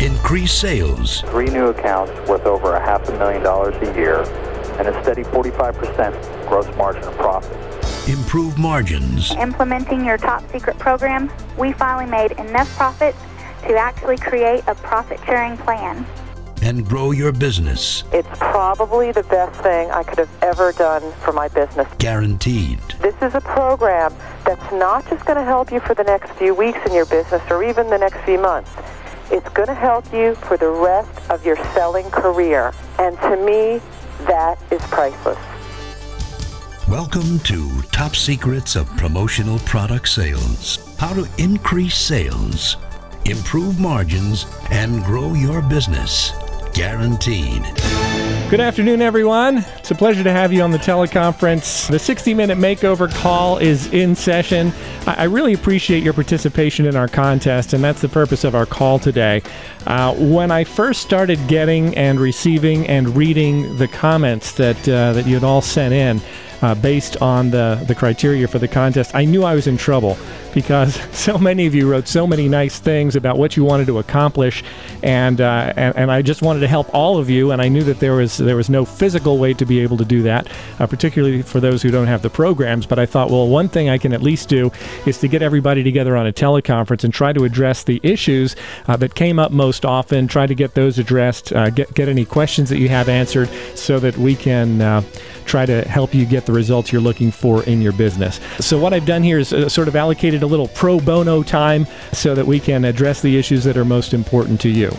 increase sales, Three new accounts worth over a half a million dollars a year, and a steady 45% gross margin of profit. improve margins, Implementing your top secret program, we finally made enough profits to actually create a profit sharing plan. and grow your business. It's probably the best thing I could have ever done for my business. Guaranteed. This is a program that's not just going to help you for the next few weeks in your business or even the next few months. It's going to help you for the rest of your selling career. And to me, that is priceless. Welcome to Top Secrets of Promotional Product Sales. How to increase sales, improve margins, and grow your business. Guaranteed. Good afternoon, everyone. It's a pleasure to have you on the teleconference. The 60 minute makeover call is in session. I really appreciate your participation in our contest, and that's the purpose of our call today. Uh, when I first started getting and receiving and reading the comments that, uh, that you had all sent in, uh, based on the, the criteria for the contest, I knew I was in trouble because so many of you wrote so many nice things about what you wanted to accomplish, and, uh, and and I just wanted to help all of you, and I knew that there was there was no physical way to be able to do that, uh, particularly for those who don't have the programs. But I thought, well, one thing I can at least do is to get everybody together on a teleconference and try to address the issues uh, that came up most often, try to get those addressed, uh, get get any questions that you have answered, so that we can. Uh, try to help you get the results you're looking for in your business. So, what I've done here is uh, sort of allocated a little pro bono time so that we can address the issues that are most important to you.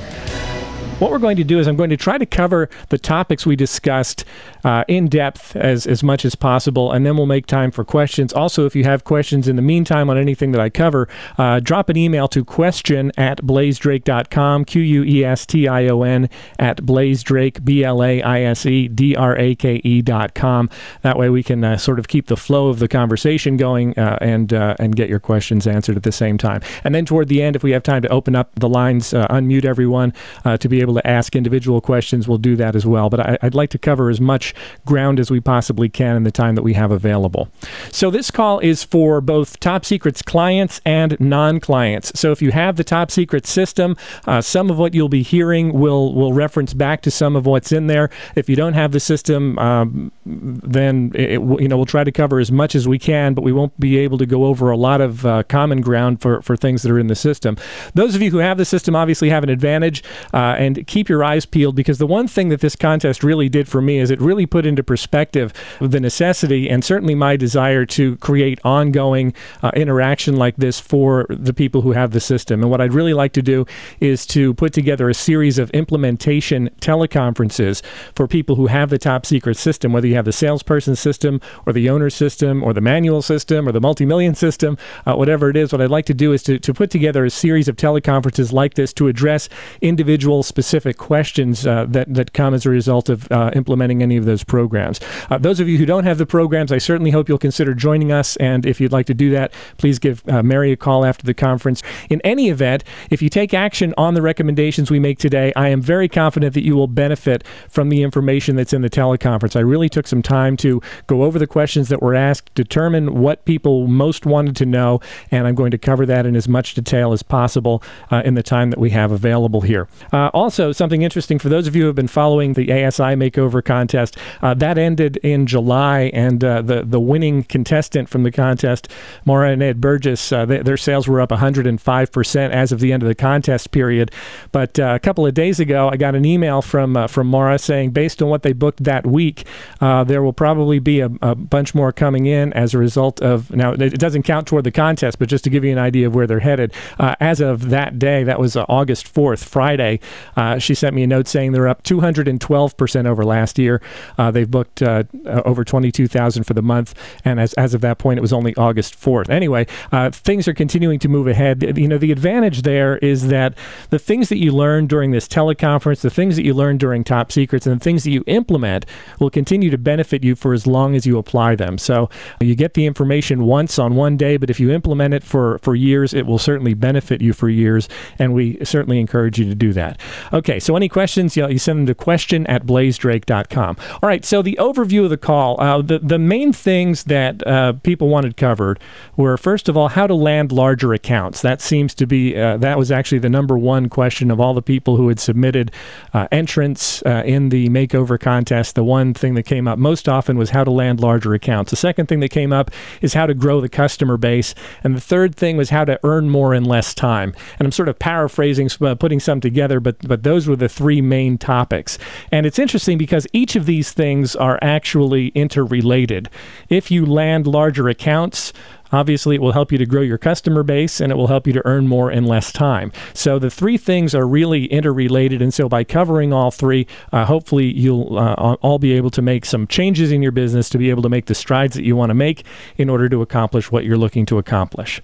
What we're going to do is I'm going to try to cover the topics we discussed uh, in depth as, as much as possible, and then we'll make time for questions. Also, if you have questions in the meantime on anything that I cover, uh, drop an email to question at blaisedrake.com, Q U E S T I O N, at blaisedrake, B L A I S E D R A K E dot com. That way we can uh, sort of keep the flow of the conversation going uh, and, uh, and get your questions answered at the same time. And then toward the end, if we have time to open up the lines, uh, unmute everyone to be able to ask individual questions, we'll do that as well. But I, I'd like to cover as much ground as we possibly can in the time that we have available. So this call is for both Top Secrets clients and non-clients. So if you have the Top Secret system, uh, some of what you'll be hearing will will reference back to some of what's in there. If you don't have the system, um, then it- you know we'll try to cover as much as we can, but we won't be able to go over a lot of uh, common ground for for things that are in the system. Those of you who have the system obviously have an advantage, uh, and keep your eyes peeled because the one thing that this contest really did for me is it really put into perspective the necessity and certainly my desire to create ongoing uh, interaction like this for the people who have the system. And what I'd really like to do is to put together a series of implementation teleconferences for people who have the top secret system, whether you have the salesperson system or the owner system or the manual system or the multi-million system, uh, whatever it is. What I'd like to do is to, to put together a series of teleconferences like this to address individual specific questions uh, that, that come as a result of uh, implementing any of those programs. Uh, those of you who don't have the programs, I certainly hope you'll consider joining us. And if you'd like to do that, please give uh, Mary a call after the conference. In any event, if you take action on the recommendations we make today, I am very confident that you will benefit from the information that's in the teleconference. I really took some time to go over the questions that were asked, determine what people most wanted to know, and I'm going to cover that in as much detail as possible uh, in the time that we have available here. Uh, also, something interesting for those of you who have been following the ASI Makeover contest, uh, that ended in July, and uh, the the winning contestant from the contest, Maura and Ed Burgess, uh, th- their sales were up 105 percent as of the end of the contest period. But uh, a couple of days ago, I got an email from uh, from Maura saying, based on what they booked that week, uh, there will probably be a, a bunch more coming in as a result of. Now, it doesn't count toward the contest, but just to give you an idea of where they're headed, as of that day, that was August 4th, Friday, uh, she sent me a note saying they're up 212 percent over last year. Uh, they've booked uh, uh, over 22,000 for the month, and as as of that point, it was only August 4th. Anyway, uh, things are continuing to move ahead. You know, the advantage there is that the things that you learn during this teleconference, the things that you learn during Top Secrets, and the things that you implement will continue to benefit you for as long as you apply them. So you get the information once on one day, but if you implement it for, for years, it will certainly benefit you for years, and we certainly encourage you to do that. Okay, so any questions, you, know, you send them to question at blaisedrake.com. All right, so the overview of the call, uh, the, the main things that uh, people wanted covered were, first of all, how to land larger accounts. That seems to be, uh, that was actually the number one question of all the people who had submitted uh, entrance uh, in the makeover contest. The one thing that came up most often was how to land larger accounts. The second thing that came up is how to grow the customer base. And the third thing was how to earn more in less time. And I'm sort of paraphrasing, uh, putting some together, but, but those were the three main topics. And it's interesting because each of these things are actually interrelated. If you land larger accounts, Obviously, it will help you to grow your customer base and it will help you to earn more in less time. So the three things are really interrelated. And so by covering all three, uh, hopefully you'll uh, all be able to make some changes in your business to be able to make the strides that you want to make in order to accomplish what you're looking to accomplish.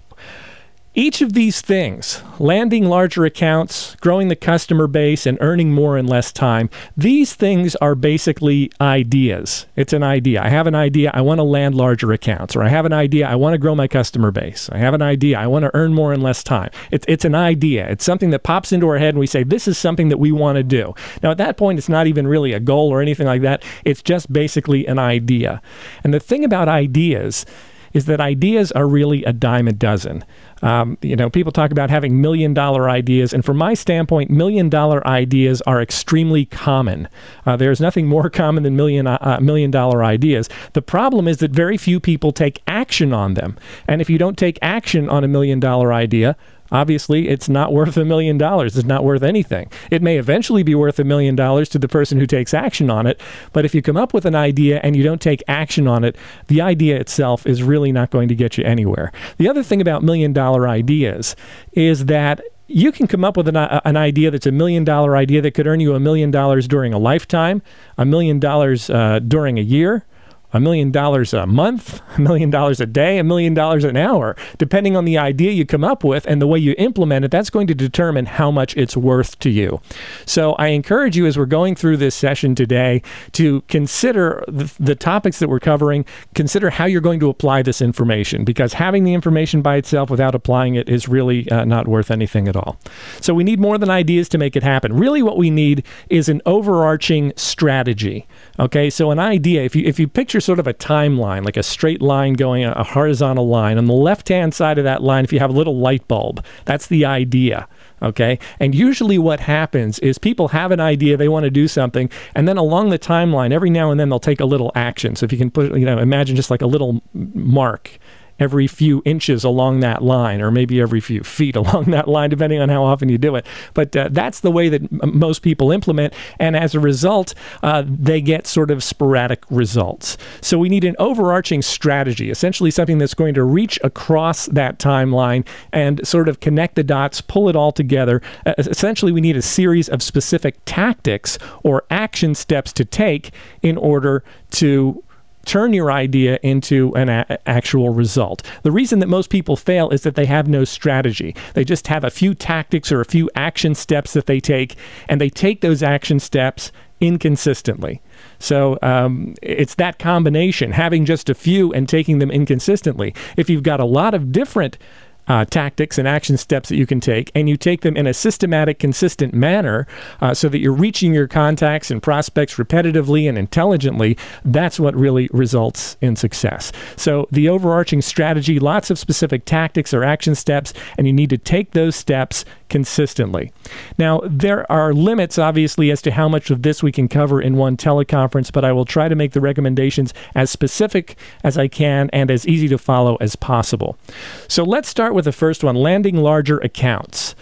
Each of these things, landing larger accounts, growing the customer base, and earning more in less time, these things are basically ideas. It's an idea. I have an idea, I want to land larger accounts, or I have an idea, I want to grow my customer base. I have an idea, I want to earn more in less time. It's, it's an idea. It's something that pops into our head and we say, this is something that we want to do. Now, at that point, it's not even really a goal or anything like that. It's just basically an idea. And the thing about ideas is that ideas are really a dime a dozen. Um, you know, people talk about having million dollar ideas, and from my standpoint, million dollar ideas are extremely common. Uh, there's nothing more common than million uh, uh, million dollar ideas. The problem is that very few people take action on them, and if you don't take action on a million dollar idea, obviously it's not worth a million dollars. It's not worth anything. It may eventually be worth a million dollars to the person who takes action on it, but if you come up with an idea and you don't take action on it, the idea itself is really not going to get you anywhere. The other thing about million dollar ideas is that you can come up with an, uh, an idea that's a million dollar idea that could earn you a million dollars during a lifetime, a million dollars uh, during a year, a million dollars a month, a million dollars a day, a million dollars an hour. Depending on the idea you come up with and the way you implement it, that's going to determine how much it's worth to you. So I encourage you as we're going through this session today to consider the, the topics that we're covering, consider how you're going to apply this information because having the information by itself without applying it is really uh, not worth anything at all. So we need more than ideas to make it happen. Really, what we need is an overarching strategy. Okay, so an idea, if you if you picture sort of a timeline, like a straight line going a horizontal line, on the left hand side of that line, if you have a little light bulb, that's the idea. Okay, and usually what happens is people have an idea, they want to do something, and then along the timeline, every now and then they'll take a little action. So if you can put, you know, imagine just like a little mark every few inches along that line, or maybe every few feet along that line, depending on how often you do it. But uh, that's the way that m- most people implement, and as a result, uh, they get sort of sporadic results. So we need an overarching strategy, essentially something that's going to reach across that timeline and sort of connect the dots, pull it all together. Uh, essentially, we need a series of specific tactics or action steps to take in order to turn your idea into an a- actual result. The reason that most people fail is that they have no strategy. They just have a few tactics or a few action steps that they take, and they take those action steps inconsistently. So um, it's that combination, having just a few and taking them inconsistently. If you've got a lot of different uh, tactics and action steps that you can take, and you take them in a systematic, consistent manner uh, so that you're reaching your contacts and prospects repetitively and intelligently, that's what really results in success. So, the overarching strategy, lots of specific tactics or action steps, and you need to take those steps consistently. Now, there are limits, obviously, as to how much of this we can cover in one teleconference, but I will try to make the recommendations as specific as I can and as easy to follow as possible. So, let's start with the first one landing larger accounts.